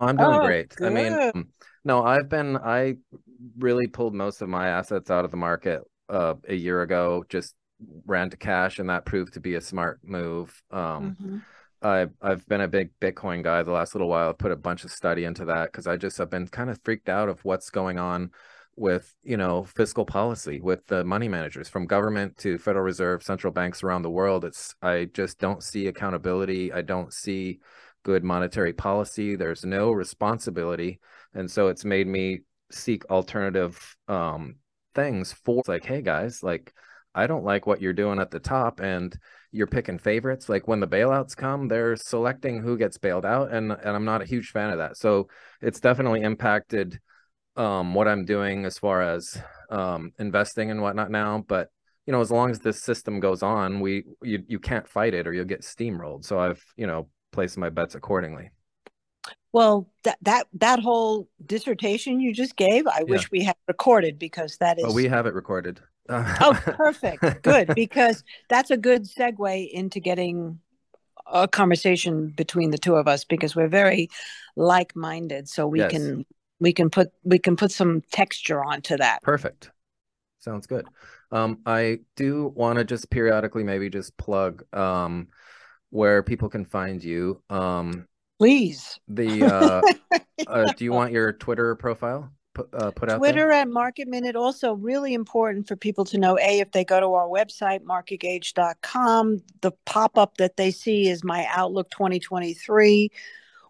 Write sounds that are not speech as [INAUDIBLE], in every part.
I'm doing oh, great. Good. I mean, um, no, I've been I really pulled most of my assets out of the market uh, a year ago. Just ran to cash, and that proved to be a smart move. Um, mm-hmm. I I've been a big Bitcoin guy the last little while. I've put a bunch of study into that because I just have been kind of freaked out of what's going on with you know fiscal policy with the money managers from government to Federal Reserve, central banks around the world. It's I just don't see accountability. I don't see good monetary policy. There's no responsibility, and so it's made me seek alternative um, things for like, hey guys, like I don't like what you're doing at the top and you're picking favorites. Like when the bailouts come, they're selecting who gets bailed out. And, and I'm not a huge fan of that. So it's definitely impacted um, what I'm doing as far as um, investing and whatnot now. But you know, as long as this system goes on, we you you can't fight it or you'll get steamrolled. So I've you know placed my bets accordingly. Well, that that that whole dissertation you just gave, I yeah. wish we had recorded because that is. Well, we have it recorded. oh, [LAUGHS] perfect. Good. Because that's a good segue into getting a conversation between the two of us because we're very like-minded. So we yes. can we can put we can put some texture onto that. Perfect. Sounds good. Um, I do want to just periodically maybe just plug um, where people can find you. Um, Please. The [LAUGHS] uh, uh, do you want your Twitter profile? put, uh, put out Twitter there? at Market Minute. Also, really important for people to know. A, if they go to our website, marketgauge.com, the pop up that they see is my Outlook 2023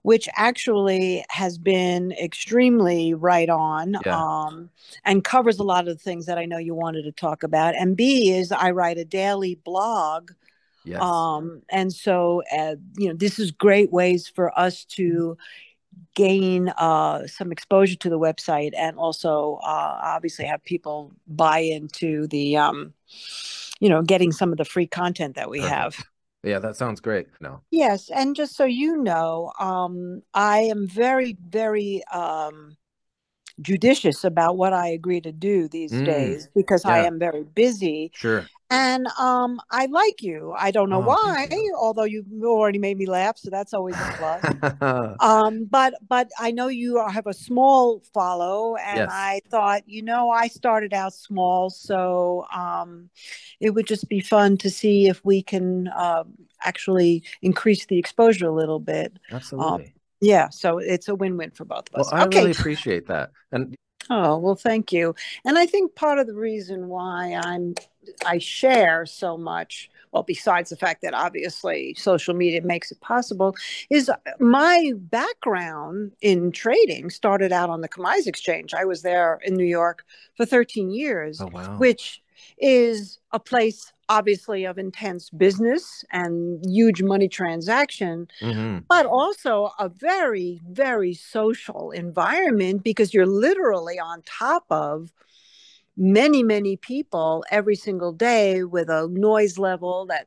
which actually has been extremely right on yeah. um, and covers a lot of the things that I know you wanted to talk about. And B is I write a daily blog. Yes. Um, and so, uh, you know, this is great ways for us to gain uh, some exposure to the website and also uh, obviously have people buy into the um, you know getting some of the free content that we Perfect. have yeah that sounds great no yes and just so you know um, i am very very um, judicious about what I agree to do these mm, days because yeah. I am very busy. Sure. And um, I like you. I don't know oh, why, you. although you already made me laugh, so that's always a plus. [LAUGHS] um, but but I know you have a small follow, and yes. I thought, you know, I started out small, so um, it would just be fun to see if we can uh, actually increase the exposure a little bit. Absolutely. Yeah, so it's a win-win for both of us. Well, I okay. really appreciate that. And oh, well, thank you. And I think part of the reason why I'm I share so much, well, besides the fact that obviously social media makes it possible, is my background in trading started out on the COMEX Exchange. I was there in New York for 13 years, oh, wow. which is a place obviously of intense business and huge money transaction mm-hmm. but also a very very social environment because you're literally on top of many many people every single day with a noise level that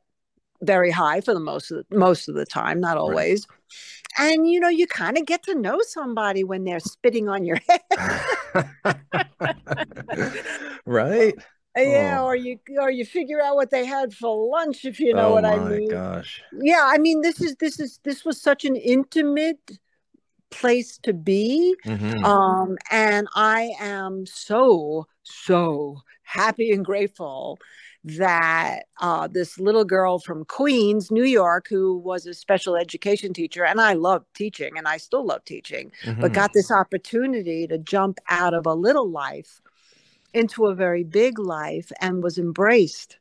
very high for the most of the, most of the time not always right. and you know you kind of get to know somebody when they're spitting on your head [LAUGHS] right yeah, oh. or you or you figure out what they had for lunch if you know oh what I mean. Gosh. Yeah, I mean this is this is this was such an intimate place to be. Mm-hmm. Um and I am so so happy and grateful that uh, this little girl from Queens, New York, who was a special education teacher, and I love teaching and I still love teaching, mm-hmm. but got this opportunity to jump out of a little life into a very big life and was embraced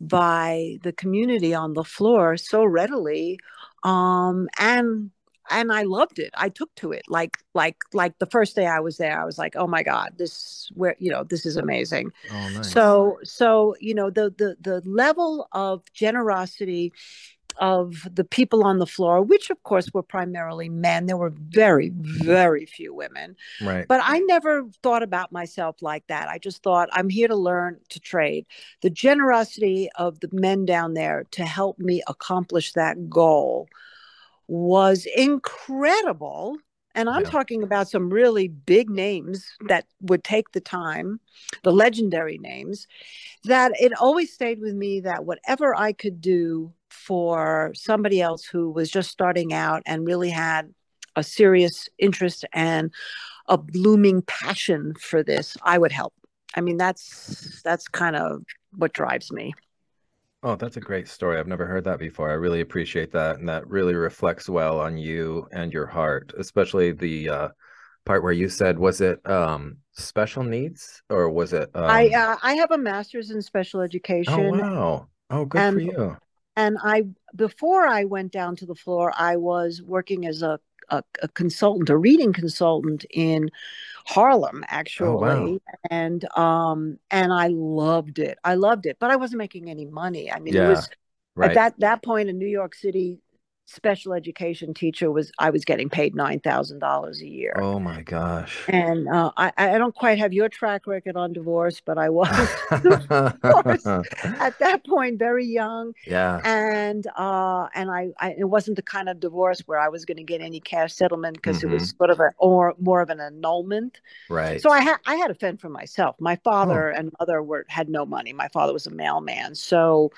by the community on the floor so readily um, and and I loved it. I took to it like like like the first day I was there. I was like, oh my god, this where you know this is amazing. Oh, nice. So so you know the the the level of generosity of the people on the floor, which of course were primarily men. There were very, very few women. Right. But I never thought about myself like that. I just thought I'm here to learn to trade. The generosity of the men down there to help me accomplish that goal was incredible. And I'm yeah. talking about some really big names that would take the time, the legendary names, that it always stayed with me that whatever I could do for somebody else who was just starting out and really had a serious interest and a blooming passion for this, I would help. I mean, that's that's kind of what drives me. Oh, that's a great story. I've never heard that before. I really appreciate that, and that really reflects well on you and your heart, especially the uh, part where you said, "Was it um, special needs or was it?" Um... I uh, I have a master's in special oh, education. Oh wow! Oh, good and, for you. And I before I went down to the floor, I was working as a a, a consultant, a reading consultant in Harlem actually oh, wow. and um and I loved it. I loved it, but I wasn't making any money. I mean, yeah, it was right. at that that point in New York City special education teacher was I was getting paid nine thousand dollars a year. Oh my gosh! And uh, I I don't quite have your track record on divorce, but I [LAUGHS] was [LAUGHS] at that point very young. Yeah. And uh and I, I it wasn't the kind of divorce where I was going to get any cash settlement because mm-hmm. it was mm-hmm. sort of a or more of an annulment. Right. So I had I had to fend for myself. My father oh. and mother were had no money. My father was a mailman, so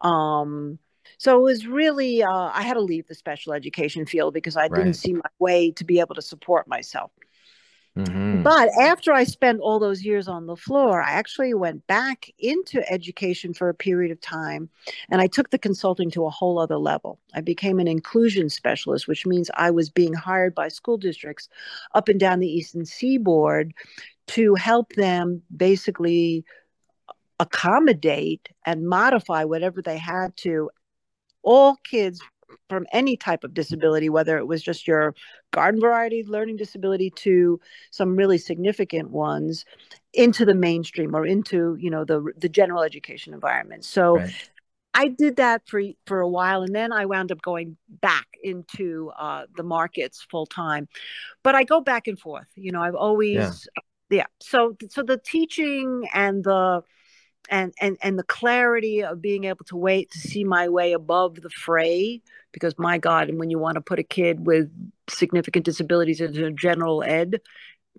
um so it was really, uh, I had to leave the special education field because I didn't see my way to be able to support myself. Mm-hmm. But after I spent all those years on the floor, I actually went back into education for a period of time and I took the consulting to a whole other level. I became an inclusion specialist, which means I was being hired by school districts up and down the Eastern Seaboard to help them basically accommodate and modify whatever they had to all kids from any type of disability, whether it was just your garden variety learning disability to some really significant ones, into the mainstream or into you know the the general education environment. So. Right. I did that for for a while, and then I wound up going back into uh, the markets full time. But I go back and forth. You know, I've always, yeah. yeah. So so the teaching and the and and and the clarity of being able to wait to see my way above the fray because my god and when you want to put a kid with significant disabilities into general ed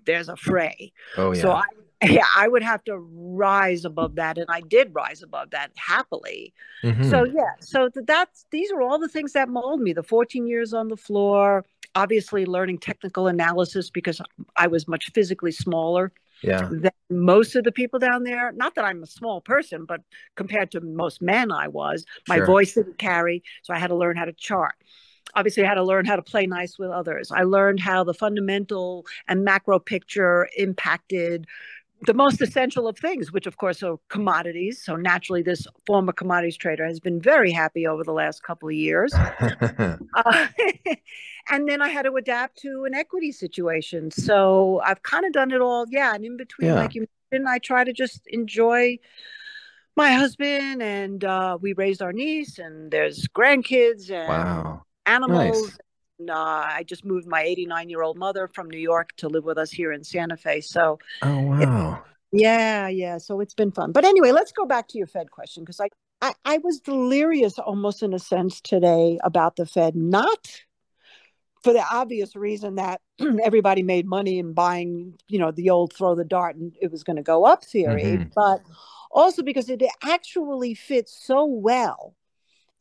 there's a fray oh yeah so i [LAUGHS] yeah, I would have to rise above that, and I did rise above that happily. Mm-hmm. So yeah, so that's these are all the things that mold me. The 14 years on the floor, obviously learning technical analysis because I was much physically smaller yeah. most of the people down there. Not that I'm a small person, but compared to most men, I was. My sure. voice didn't carry, so I had to learn how to chart. Obviously, I had to learn how to play nice with others. I learned how the fundamental and macro picture impacted the most essential of things, which of course are commodities. So naturally, this former commodities trader has been very happy over the last couple of years. [LAUGHS] uh, [LAUGHS] and then I had to adapt to an equity situation. So I've kind of done it all. Yeah, and in between, yeah. like you mentioned, I try to just enjoy my husband, and uh, we raised our niece, and there's grandkids and wow. animals. Nice. Uh, I just moved my 89 year old mother from New York to live with us here in Santa Fe. So, oh wow, it, yeah, yeah. So it's been fun. But anyway, let's go back to your Fed question because I, I I was delirious almost in a sense today about the Fed, not for the obvious reason that [CLEARS THROAT] everybody made money in buying, you know, the old throw the dart and it was going to go up theory, mm-hmm. but also because it actually fits so well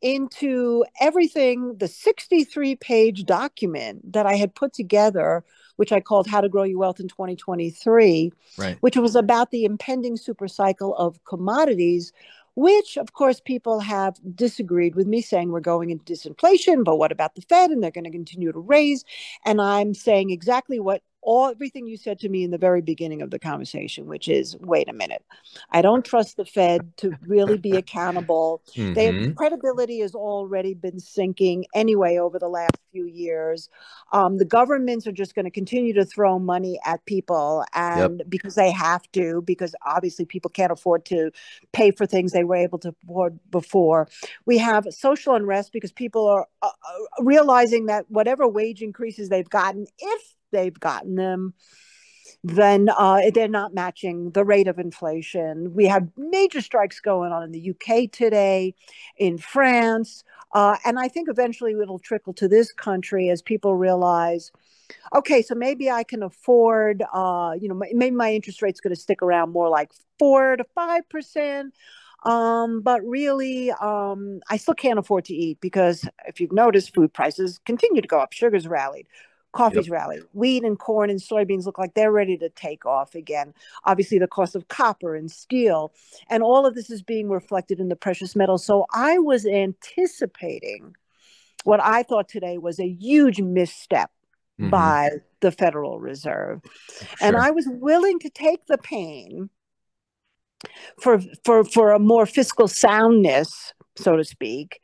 into everything the 63 page document that I had put together, which I called How to Grow Your Wealth in 2023, right. which was about the impending super cycle of commodities. Which, of course, people have disagreed with me, saying we're going into disinflation, but what about the Fed? And they're going to continue to raise. And I'm saying exactly what all everything you said to me in the very beginning of the conversation, which is, wait a minute, I don't trust the Fed to really be [LAUGHS] accountable. Mm-hmm. Their credibility has already been sinking anyway over the last few years. Um, the governments are just going to continue to throw money at people, and yep. because they have to, because obviously people can't afford to pay for things they were able to afford before. We have social unrest because people are uh, uh realizing that whatever wage increases they've gotten, if they've gotten them, then uh, they're not matching the rate of inflation. We have major strikes going on in the UK today, in France, uh, and I think eventually it'll trickle to this country as people realize. Okay, so maybe I can afford, uh, you know, maybe my interest rate's going to stick around more like four to five percent. Um, but really, um, I still can't afford to eat because if you've noticed, food prices continue to go up. Sugar's rallied Coffee's yep. rallied. Wheat and corn and soybeans look like they're ready to take off again. Obviously, the cost of copper and steel, and all of this is being reflected in the precious metals. So I was anticipating what I thought today was a huge misstep mm-hmm. by the Federal Reserve. Sure. And I was willing to take the pain for for for a more fiscal soundness, so to speak,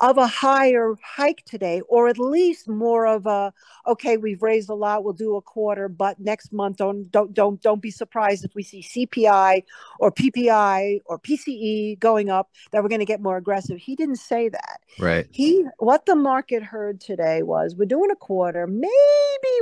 of a higher hike today, or at least more of a okay, we've raised a lot, we'll do a quarter, but next month don't don't don't don't be surprised if we see CPI or PPI or PCE going up that we're going to get more aggressive. He didn't say that. Right. He what the market heard today was we're doing a quarter, maybe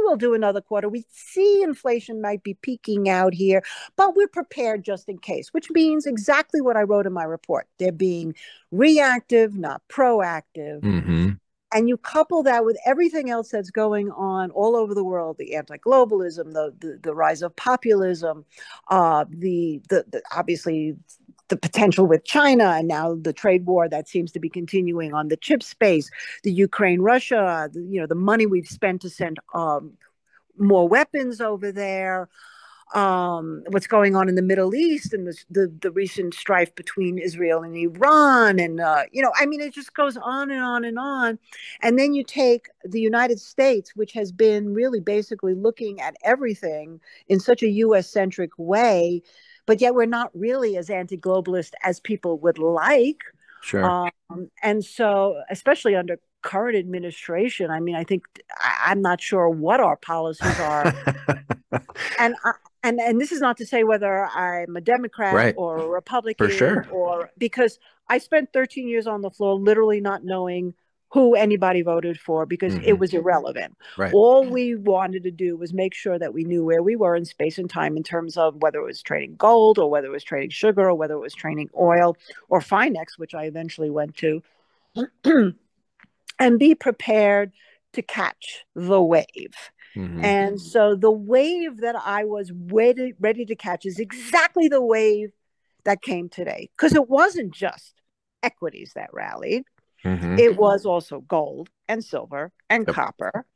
we'll do another quarter. We see inflation might be peaking out here, but we're prepared just in case, which means exactly what I wrote in my report. They're being reactive, not proactive. Mm-hmm. And you couple that with everything else that's going on all over the world the anti globalism, the, the, the, rise of populism, uh, the, the, the obviously the potential with China and now the trade war that seems to be continuing on the chip space, the Ukraine Russia, you know, the money we've spent to send um, more weapons over there um, what's going on in the Middle East and the, the, the recent strife between Israel and Iran. And, uh, you know, I mean, it just goes on and on and on. And then you take the United States, which has been really basically looking at everything in such a US centric way, but yet we're not really as anti globalist as people would like. Sure. Um, and so, especially under current administration, I mean, I think I, am not sure what our policies are. [LAUGHS] and I, and and this is not to say whether I'm a Democrat right. or a Republican, for sure, or because I spent 13 years on the floor, literally not knowing who anybody voted for because mm-hmm. it was irrelevant. Right. All we wanted to do was make sure that we knew where we were in space and time in terms of whether it was trading gold or whether it was trading sugar or whether it was trading oil or Finex, which I eventually went to, [CLEARS THROAT] and be prepared to catch the wave. Mm-hmm. And so the wave that I was ready, ready to catch is exactly the wave that came today. Because it wasn't just equities that rallied, mm-hmm. it was also gold and silver and yep. copper.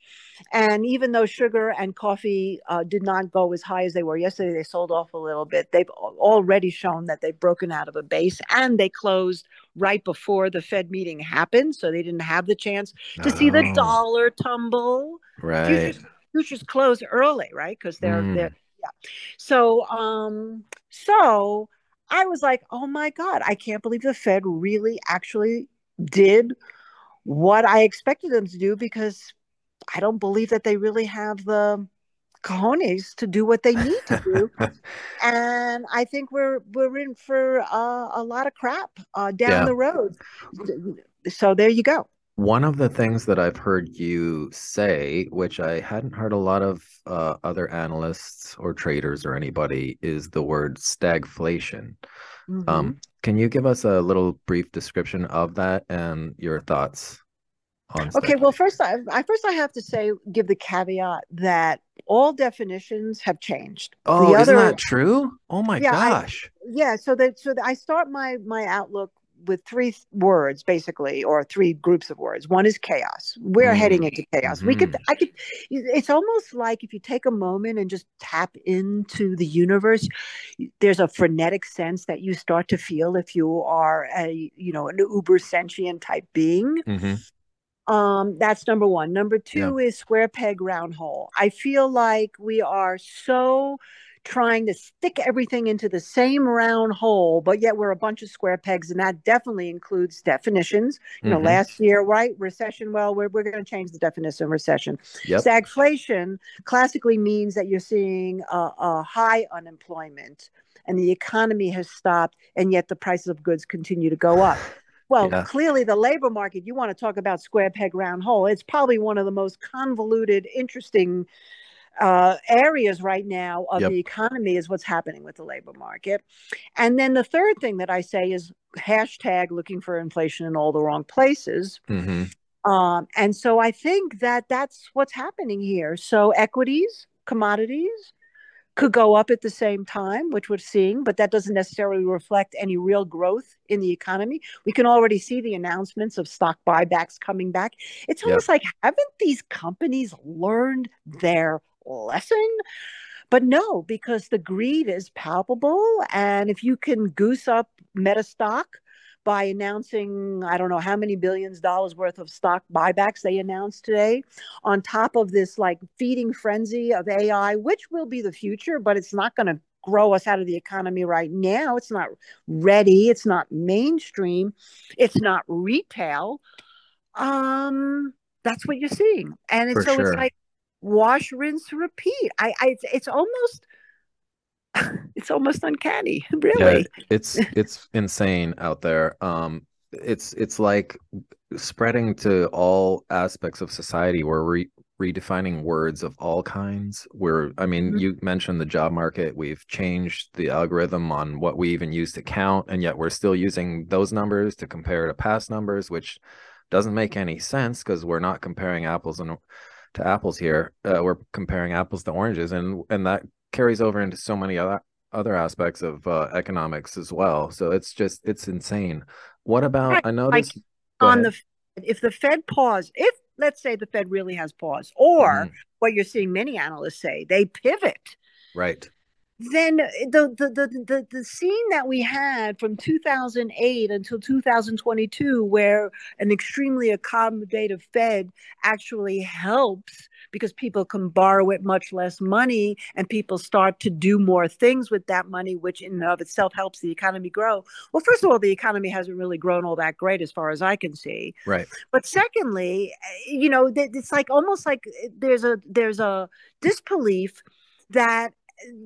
And even though sugar and coffee uh, did not go as high as they were yesterday, they sold off a little bit. They've already shown that they've broken out of a base and they closed right before the Fed meeting happened. So they didn't have the chance to oh. see the dollar tumble. Right. Futures, futures close early, right? Because they're mm. they're yeah. So um so I was like, oh my God, I can't believe the Fed really actually did what I expected them to do because I don't believe that they really have the cojones to do what they need to do. [LAUGHS] and I think we're we're in for uh, a lot of crap uh, down yeah. the road. So there you go. One of the things that I've heard you say, which I hadn't heard a lot of uh, other analysts or traders or anybody, is the word stagflation. Um, mm-hmm. Um, can you give us a little brief description of that and your thoughts? On okay, well, first I, I first I have to say, give the caveat that all definitions have changed. Oh, the isn't that true? Oh my yeah, gosh! I, yeah, so that so that I start my my outlook with three words basically or three groups of words one is chaos we're mm. heading into chaos mm-hmm. we could i could it's almost like if you take a moment and just tap into the universe there's a frenetic sense that you start to feel if you are a you know an uber sentient type being mm-hmm. Um, that's number one. Number two yeah. is square peg round hole. I feel like we are so trying to stick everything into the same round hole, but yet we're a bunch of square pegs, and that definitely includes definitions. You know, mm-hmm. last year, right? Recession. Well, we're, we're going to change the definition of recession. Yep. Stagflation classically means that you're seeing a, a high unemployment and the economy has stopped, and yet the prices of goods continue to go up. [SIGHS] Well, yeah. clearly, the labor market, you want to talk about square peg round hole. It's probably one of the most convoluted, interesting uh, areas right now of yep. the economy is what's happening with the labor market. And then the third thing that I say is hashtag looking for inflation in all the wrong places. Mm-hmm. Um, and so I think that that's what's happening here. So equities, commodities, could go up at the same time, which we're seeing, but that doesn't necessarily reflect any real growth in the economy. We can already see the announcements of stock buybacks coming back. It's almost yep. like, haven't these companies learned their lesson? But no, because the greed is palpable. And if you can goose up meta stock, by announcing I don't know how many billions dollars worth of stock buybacks they announced today, on top of this like feeding frenzy of AI, which will be the future, but it's not going to grow us out of the economy right now. It's not ready. It's not mainstream. It's not retail. Um, that's what you're seeing, and it's, so sure. it's like wash, rinse, repeat. I, I it's, it's almost [LAUGHS] it's almost uncanny [LAUGHS] really. yeah, it's [LAUGHS] it's insane out there. Um it's it's like spreading to all aspects of society. We're re- redefining words of all kinds. We're i mean mm-hmm. you mentioned the job market. We've changed the algorithm on what we even use to count and yet we're still using those numbers to compare to past numbers which doesn't make any sense because we're not comparing apples and to apples here uh, we're comparing apples to oranges and and that carries over into so many other other aspects of uh, economics as well. So it's just it's insane. What about right. I know like on ahead. the if the Fed pause, if let's say the Fed really has pause, or mm. what you're seeing many analysts say, they pivot. Right then the, the the the the scene that we had from 2008 until 2022 where an extremely accommodative fed actually helps because people can borrow it much less money and people start to do more things with that money which in and of itself helps the economy grow. Well first of all the economy hasn't really grown all that great as far as i can see. Right. But secondly eh, you know it's like almost like eh, there's a there's a disbelief that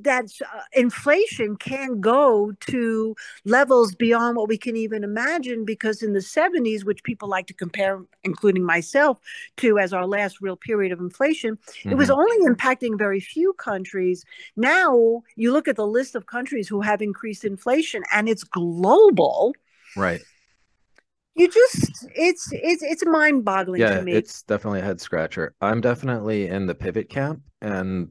that uh, inflation can go to levels beyond what we can even imagine because in the 70s which people like to compare including myself to as our last real period of inflation mm-hmm. it was mm-hmm. only impacting very few countries now you look at the list of countries who have increased inflation and it's global right you just it's it's it's mind boggling yeah, to me it's definitely a head scratcher i'm definitely in the pivot camp and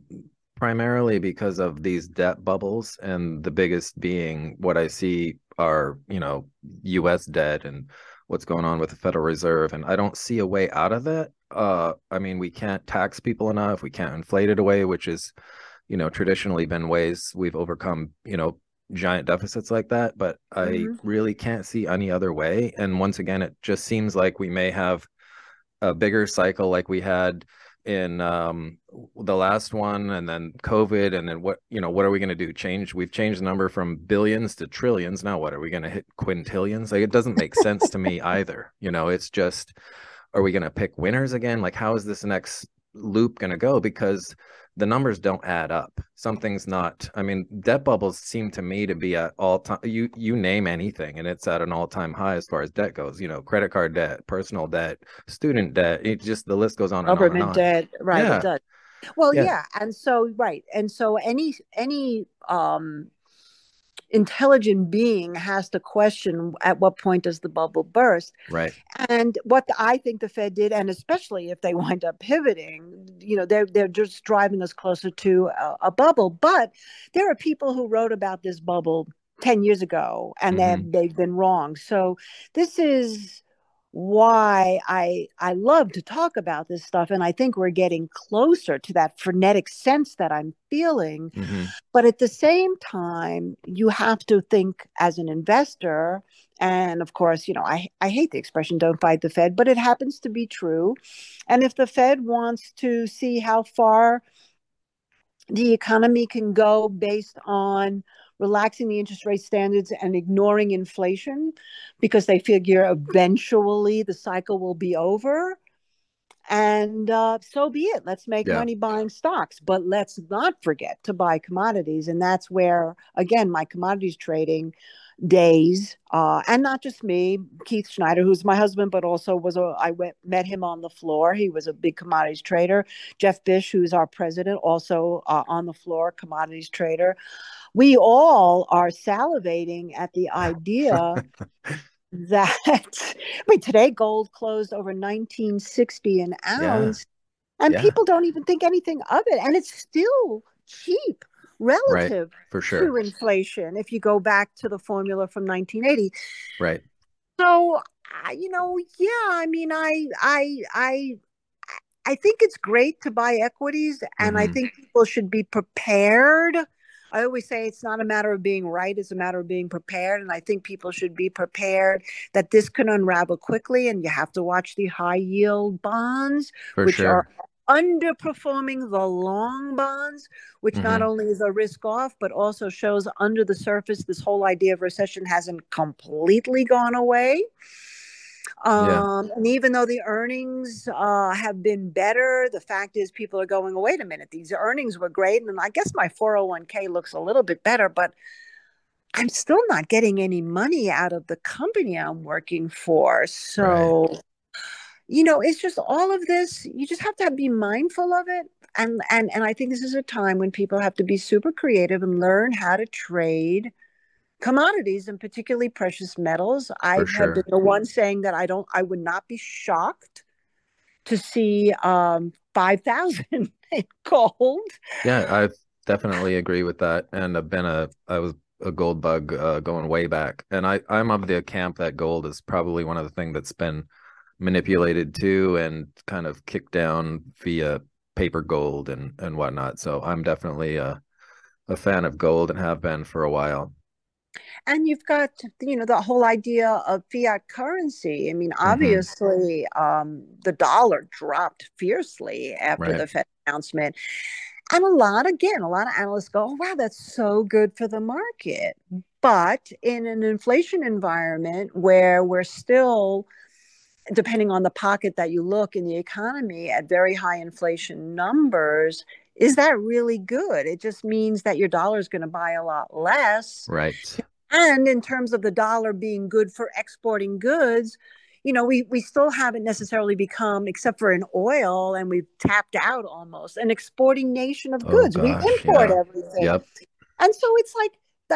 primarily because of these debt bubbles and the biggest being what i see are you know us debt and what's going on with the federal reserve and i don't see a way out of that uh i mean we can't tax people enough we can't inflate it away which is you know traditionally been ways we've overcome you know giant deficits like that but i mm-hmm. really can't see any other way and once again it just seems like we may have a bigger cycle like we had in um, the last one and then covid and then what you know what are we going to do? Change we've changed the number from billions to trillions. Now what are we going to hit quintillions? Like it doesn't make sense to me [LAUGHS] either. You know it's just are we going to pick winners again? Like how is this next loop going to go? Because the numbers don't add up. Something's not. I mean, debt bubbles seem to me to be at all time. You you name anything, and it's at an all time high as far as debt goes. You know, credit card debt, personal debt, student debt. It just the list goes on. Government on on. debt, right? Yeah. It does. Well, yeah. yeah, and so right, and so any any um intelligent being has to question at what point does the bubble burst. Right. And what the, i think the fed did and especially if they [LAUGHS] wind up pivoting you know they're, they're just driving us closer to a, a bubble. But there are people who wrote about this bubble 10 years ago and mm-hmm. they've, they've been wrong. So this is why I I love to talk about this stuff and I think we're getting closer to that frenetic sense that I'm feeling mm-hmm. but at the same time you have to think as an investor and of course you know I I hate the expression don't fight the fed but it happens to be true and if the fed wants to see how far the economy can go based on relaxing the interest rate standards and ignoring inflation because they figure eventually the cycle will be over. And uh, so be it. Let's make yeah. money buying stocks, but let's not forget to buy commodities. And that's where, again, my commodities trading days uh, and not just me keith schneider who's my husband but also was a i went met him on the floor he was a big commodities trader Geoff Bysshe who's our president also uh, on the floor commodities trader we all are salivating at the idea [LAUGHS] that I mean today gold closed over 1960 an ounce yeah. and yeah. people don't even think anything of it and it's still cheap relative right, for sure. to inflation if you go back to the formula from 1980. Right. So, you know, yeah, I mean, I, I, I, I think it's great to buy equities, and mm-hmm. I think people should be prepared. I always say it's not a matter of being right, it's a matter of being prepared. And I think people should be prepared that this can unravel quickly. And you have to watch the high yield bonds, For which sure. are underperforming the long bonds, which mm-hmm. not only is a risk off, but also shows under the surface this whole idea of recession hasn't completely gone away. Um, yeah. And even though the earnings uh, have been better, the fact is people are going, oh, wait a minute, these earnings were great. And I guess my 401k looks a little bit better, but I'm still not getting any money out of the company I'm working for. So, right. You know, it's just all of this. You just have to be mindful of it. And, and, and I think this is a time when people have to be super creative and learn how to trade commodities and particularly precious metals. I have been the one saying that I don't, I would not be shocked to see um, 5,000 [LAUGHS] in gold. Yeah, I definitely agree with that. And I've been a, I was a gold bug uh, going way back. And I, I'm of the camp that gold is probably one of the things that's been manipulated too and kind of kicked down via paper gold and, and whatnot. So I'm definitely a, a fan of gold and have been for a while and you've got you know the whole idea of fiat currency i mean mm-hmm. obviously mm-hmm. um, the dollar dropped fiercely after right. the fed announcement and a lot again a lot of analysts go oh, wow that's so good for the market but in an inflation environment where we're still depending on the pocket that you look in the economy at very high inflation numbers is that really good? It just means that your dollar is going to buy a lot less. Right. And in terms of the dollar being good for exporting goods, you know, we, we still haven't necessarily become, except for in oil, and we've tapped out almost an exporting nation of oh, goods. Oh, we import yeah. everything. Yep. And so it's like,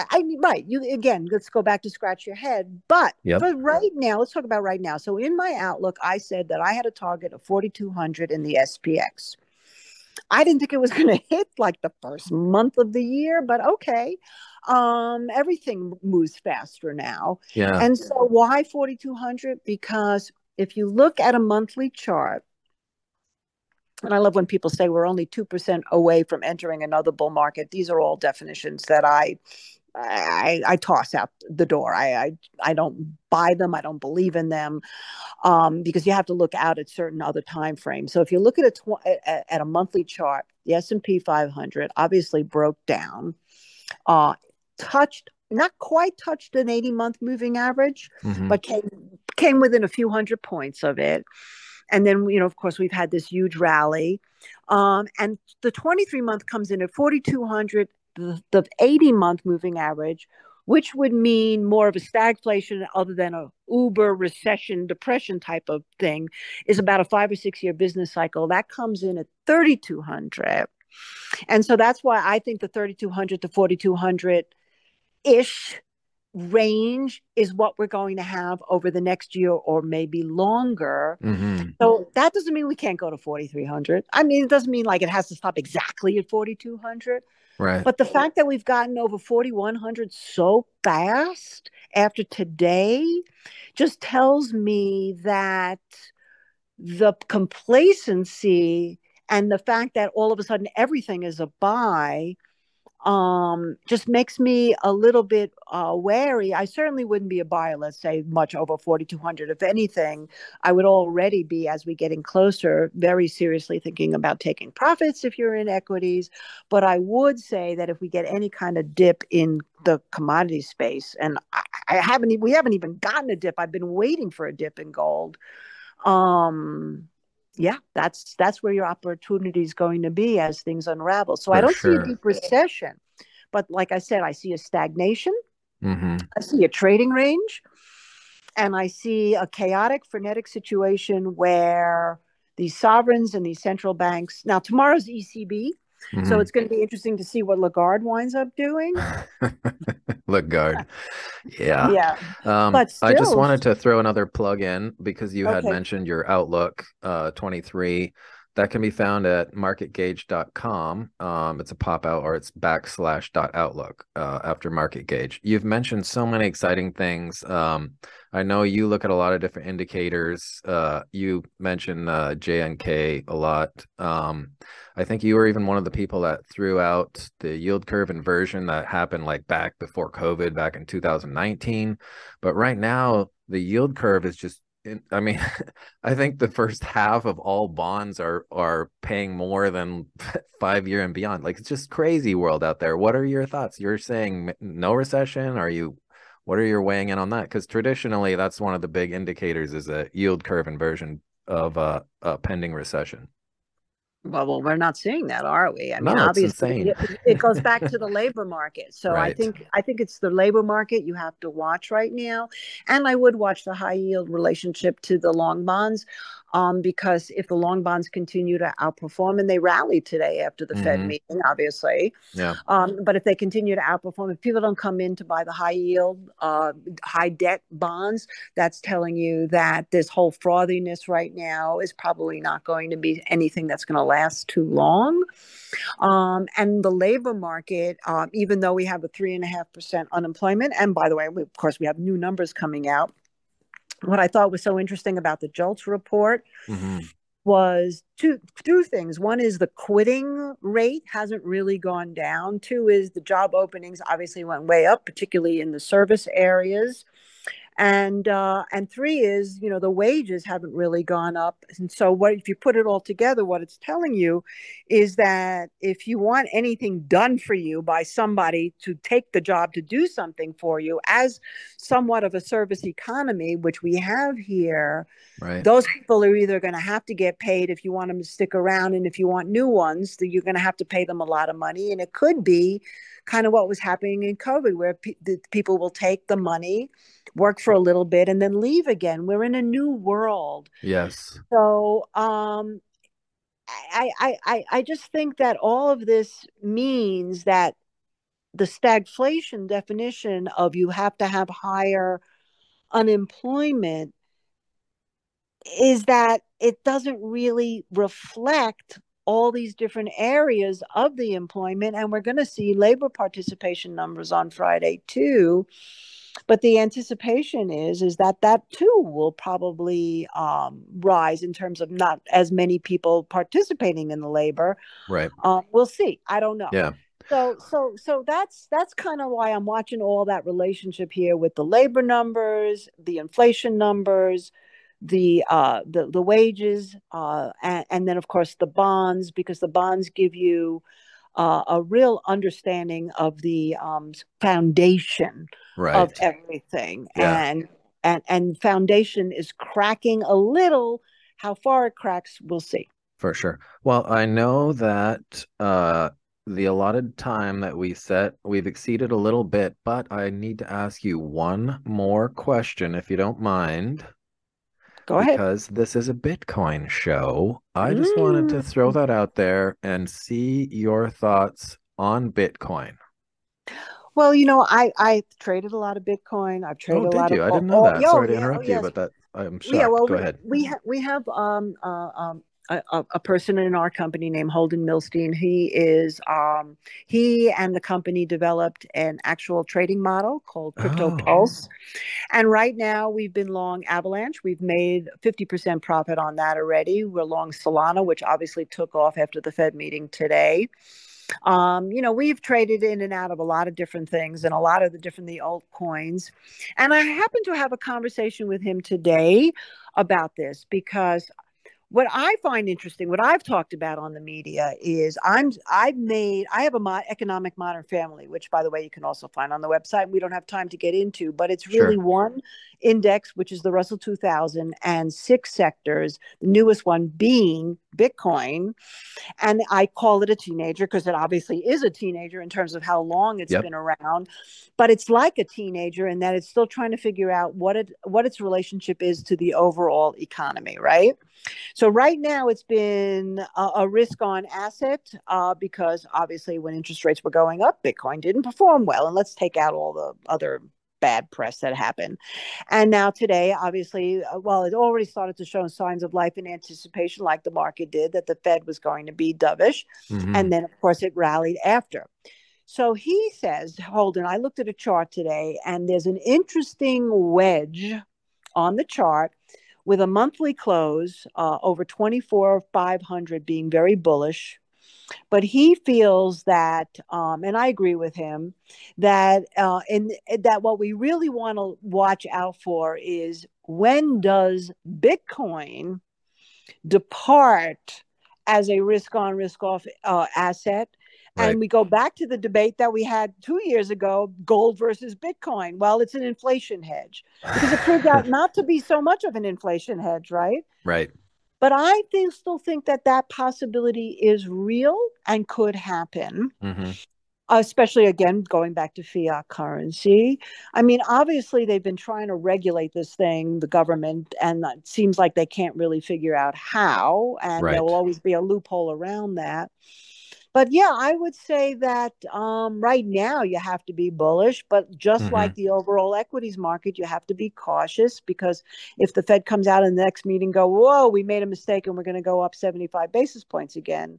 I mean, right. You again, let's go back to scratch your head. But yep. but right now, let's talk about right now. So in my outlook, I said that I had a target of 4,200 in the SPX. I didn't think it was [LAUGHS] going to hit like the first month of the year, but okay. Um, everything moves faster now. Yeah. And so why 4,200? Because if you look at a monthly chart, and I love when people say we're only 2% away from entering another bull market. These are all definitions that I I, I toss out the door. I, I I don't buy them. I don't believe in them um, because you have to look out at certain other time frames. So if you look at a tw- at, a monthly chart, the S and P 500 obviously broke down, uh, touched not quite touched an 80 month moving average, mm-hmm. but came came within a few hundred points of it. And then you know, of course, we've had this huge rally. Um, and the 23 month comes in at 4,200 the, the 80 month moving average, which would mean more of a stagflation other than a uber recession depression type of thing, is about a five or six year business cycle. That comes in at 3,200. And so that's why I think the 3,200 to 4,200 ish range is what we're going to have over the next year or maybe longer. Mm-hmm. So that doesn't mean we can't go to 4,300. I mean, it doesn't mean like it has to stop exactly at 4,200. Right. But the fact that we've gotten over 4,100 so fast after today just tells me that the complacency and the fact that all of a sudden everything is a buy um, just makes me a little bit uh, wary. I certainly wouldn't be a buyer, let's say, much over 4,200. If anything, I would already be, as we're getting closer, very seriously thinking about taking profits if you're in equities. But I would say that if we get any kind of dip in the commodity space, and I, I haven't, we haven't even gotten a dip. I've been waiting for a dip in gold. Um, yeah, that's that's where your opportunity is going to be as things unravel. So For I don't sure. see a deep recession, but like I said, I see a stagnation. Mm-hmm. I see a trading range, and I see a chaotic, frenetic situation where these sovereigns and these central banks. Now tomorrow's ECB. Mm-hmm. So it's going to be interesting to see what Lagarde winds up doing. [LAUGHS] Lagarde. Yeah. Yeah. Um, but still... I just wanted to throw another plug in because you okay. had mentioned your Outlook uh, 23. That can be found at marketgauge.com. Um, it's a pop out or it's backslash dot outlook uh, after market gauge. You've mentioned so many exciting things. Um, I know you look at a lot of different indicators. Uh, you mentioned uh, JNK a lot. Um, I think you were even one of the people that threw out the yield curve inversion that happened like back before COVID, back in 2019. But right now, the yield curve is just I mean, [LAUGHS] I think the first half of all bonds are are paying more than [LAUGHS] five year and beyond. Like it's just crazy world out there. What are your thoughts? You're saying no recession? Are you? What are your weighing in on that? Because traditionally, that's one of the big indicators is a yield curve inversion of a, a pending recession. Well, well, we're not seeing that, are we? I mean, no, obviously, it, it, goes back to the [LAUGHS] labor market. So right. I think I think it's the labor market you have to watch right now, and I would watch the high yield relationship to the long bonds um, because if the long bonds continue to outperform, and they rallied today after the mm-hmm. Fed meeting, obviously, yeah. Um, but if they continue to outperform, if people don't come in to buy the high yield, uh, high debt bonds, that's telling you that this whole frothiness right now is probably not going to be anything that's going to last too long. Um, and the labor market, um, even though we have a three and a half percent unemployment, and by the way, we, of course, we have new numbers coming out what I thought was so interesting about the JOLTS report mm-hmm. was two two things. One is the quitting rate hasn't really gone down. Two is the job openings obviously went way up, particularly in the service areas and uh, and three is you know the wages haven't really gone up and so what if you put it all together what it's telling you is that if you want anything done for you by somebody to take the job to do something for you as somewhat of a service economy which we have here right. those people are either going to have to get paid if you want them to stick around and if you want new ones you're going to have to pay them a lot of money and it could be kind of what was happening in covid where pe- people will take the money work for a little bit and then leave again. We're in a new world. Yes. So um I I I, I just think that all of this means that the stagflation definition of you have to have higher unemployment is that it doesn't really reflect all these different areas of the employment and we're going to see labor participation numbers on friday too. But the anticipation is is that that too will probably um, rise in terms of not as many people participating in the labor. Right. Um, we'll see. I don't know. Yeah. So so so that's that's kind of why i'm watching all that relationship here with the labor numbers the inflation numbers the uh the the wages uh and, and then of course the bonds because the bonds give you uh, a real understanding of the um, foundation right. of everything. Yeah. and and and foundation is cracking a little. How far it cracks we'll see. For sure. Well i know that uh the allotted time that we set we've exceeded a little bit but i need to ask you one more question if you don't mind Go ahead. Because this is a Bitcoin show. I just mm. wanted to throw mm. that out there and see your thoughts on Bitcoin. Well, you know, I I traded a lot of Bitcoin. I've traded oh, a lot you? of. I didn't know that. Oh, Sorry to interrupt oh, yes. you, but that I'm shocked. Yeah, well, Go we, ahead. We ha- we have um uh, um a, a, person in our company named Holden Milstein. He is um, he and the company developed an actual trading model called Crypto oh. Pulse, and right now we've been long Avalanche. We've made fifty percent profit on that already. We're long Solana, which obviously took off after the Fed meeting today. Um, you know, we've traded in and out of a lot of different things and a lot of the different the altcoins. And I happened to have a conversation with him today about this because what I find interesting, what I've talked about on the media is I'm I've made I have a mo- economic modern family, which by the way you can also find on the website. We don't have time to get into, but it's really sure. one index, which is the Russell 2000, and six sectors. The newest one being Bitcoin, and I call it a teenager because it obviously is a teenager in terms of how long it's yep. been around. But it's like a teenager in that it's still trying to figure out what it what its relationship is to the overall economy, right? So right now it's been a, a risk on asset uh, because obviously when interest rates were going up, Bitcoin didn't perform well. And let's take out all the other bad press that happened. And now today, obviously, uh, well, it already started to show signs of life in anticipation, like the market did, that the Fed was going to be dovish. Mm-hmm. And then, of course, it rallied after. So he says, Holden, I looked at a chart today, and there's an interesting wedge on the chart with a monthly close uh, over 24 500 being very bullish but he feels that um, and i agree with him that uh, and that what we really want to watch out for is when does bitcoin depart as a risk on risk off uh, asset Right. And we go back to the debate that we had two years ago gold versus Bitcoin. Well, it's an inflation hedge because it turns out [LAUGHS] not to be so much of an inflation hedge, right? Right. But I think, still think that that possibility is real and could happen. Mm-hmm. Especially again, going back to fiat currency. I mean, obviously, they've been trying to regulate this thing, the government, and it seems like they can't really figure out how. And right. there will always be a loophole around that but yeah, I would say that um, right now you have to be bullish, but just mm-hmm. like the overall equities market, you have to be cautious because if the Fed comes out in the next meeting, go, whoa, we made a mistake and we're going to go up 75 basis points again,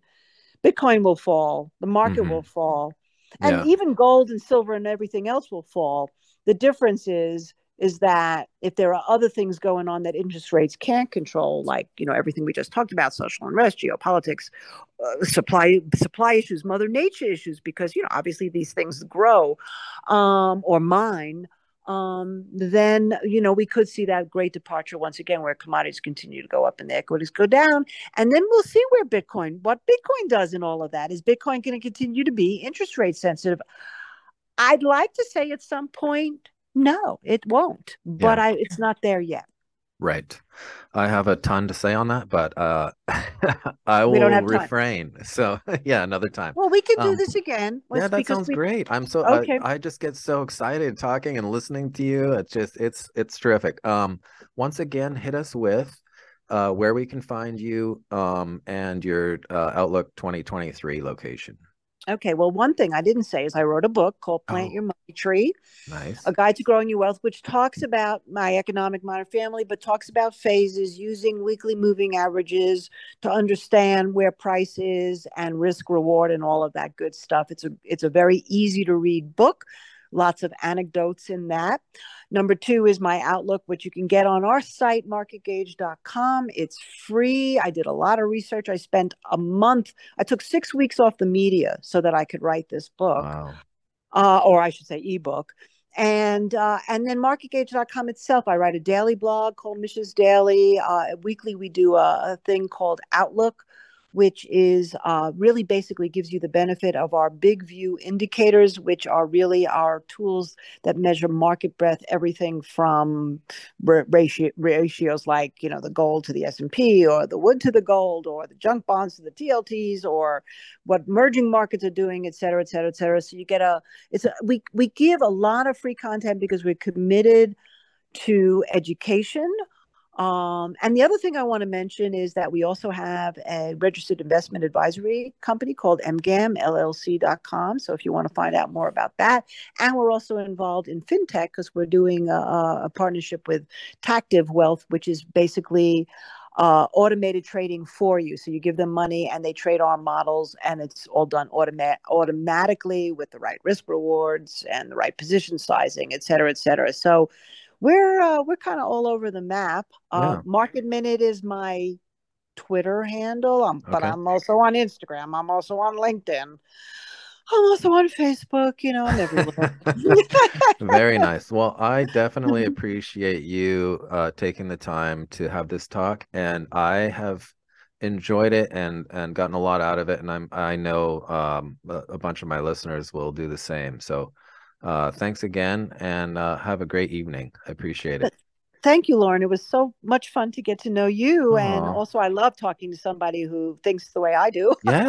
Bitcoin will fall, the market mm-hmm. will fall, and yeah. even gold and silver and everything else will fall. The difference is is that if there are other things going on that interest rates can't control, like you know everything we just talked about, social unrest, geopolitics, uh, supply supply issues, Mother Nature issues, because you know obviously these things grow um, or mine. Um, then you know we could see that great departure once again, where commodities continue to go up and the equities go down, and then we'll see where Bitcoin, what Bitcoin does in all of that. Is Bitcoin going to continue to be interest rate sensitive? I'd like to say at some point no, it won't. But yeah. I it's not there yet. Right. I have a ton to say on that, but uh [LAUGHS] I will refrain. So [LAUGHS] yeah, another time. Well, we can do um, this again. yeah, that sounds we... great. I'm so okay. I, I, just get so excited talking and listening to you. It's just it's it's terrific. Um once again, hit us with uh where we can find you um and your uh, Outlook 2023 location. Okay, well, one thing I didn't say is I wrote a book called Plant oh, Your Money Tree. Nice. A Guide to Growing Your Wealth, which talks about my economic modern family, but talks about phases using weekly moving averages to understand where price is and risk reward and all of that good stuff. It's a it's a very easy to read book. Lots of anecdotes in that. Number two is my Outlook, which you can get on our site, marketgauge.com. It's free. I did a lot of research. I spent a month, I took six weeks off the media so that I could write this book, wow. uh, or I should say, ebook. And uh, and then marketgauge.com itself, I write a daily blog called Mish's Daily. Uh, weekly, we do a, a thing called Outlook, which is uh, really basically gives you the benefit of our big view indicators, which are really our tools that measure market breadth, everything from ratio, ratios like you know the gold to the S and P, or the wood to the gold, or the junk bonds to the TLTs, or what merging markets are doing, et cetera, et cetera, et cetera. So you get a it's a, we we give a lot of free content because we're committed to education um, and the other thing I want to mention is that we also have a registered investment advisory company called mgamllc.com. So if you want to find out more about that, and we're also involved in fintech because we're doing a, a, partnership with Tactive Wealth, which is basically uh, automated trading for you. So you give them money and they trade our models, and it's all done automa- automatically with the right risk rewards and the right position sizing, et cetera, et cetera. So we're uh, we're kind of all over the map. Uh, yeah. Market Minute is my Twitter handle, um, but okay. I'm also on Instagram. I'm also on LinkedIn. I'm also on Facebook. You know, I'm everywhere. [LAUGHS] Very nice. Well, I definitely [LAUGHS] appreciate you uh, taking the time to have this talk, and I have enjoyed it and and gotten a lot out of it and i'm i know um a, a bunch of my listeners will do the same so uh, thanks again and uh, have a great evening. I appreciate it. Thank you, Lauren. It was so much fun to get to know you. And also, I love talking to somebody who thinks the way I do. yes.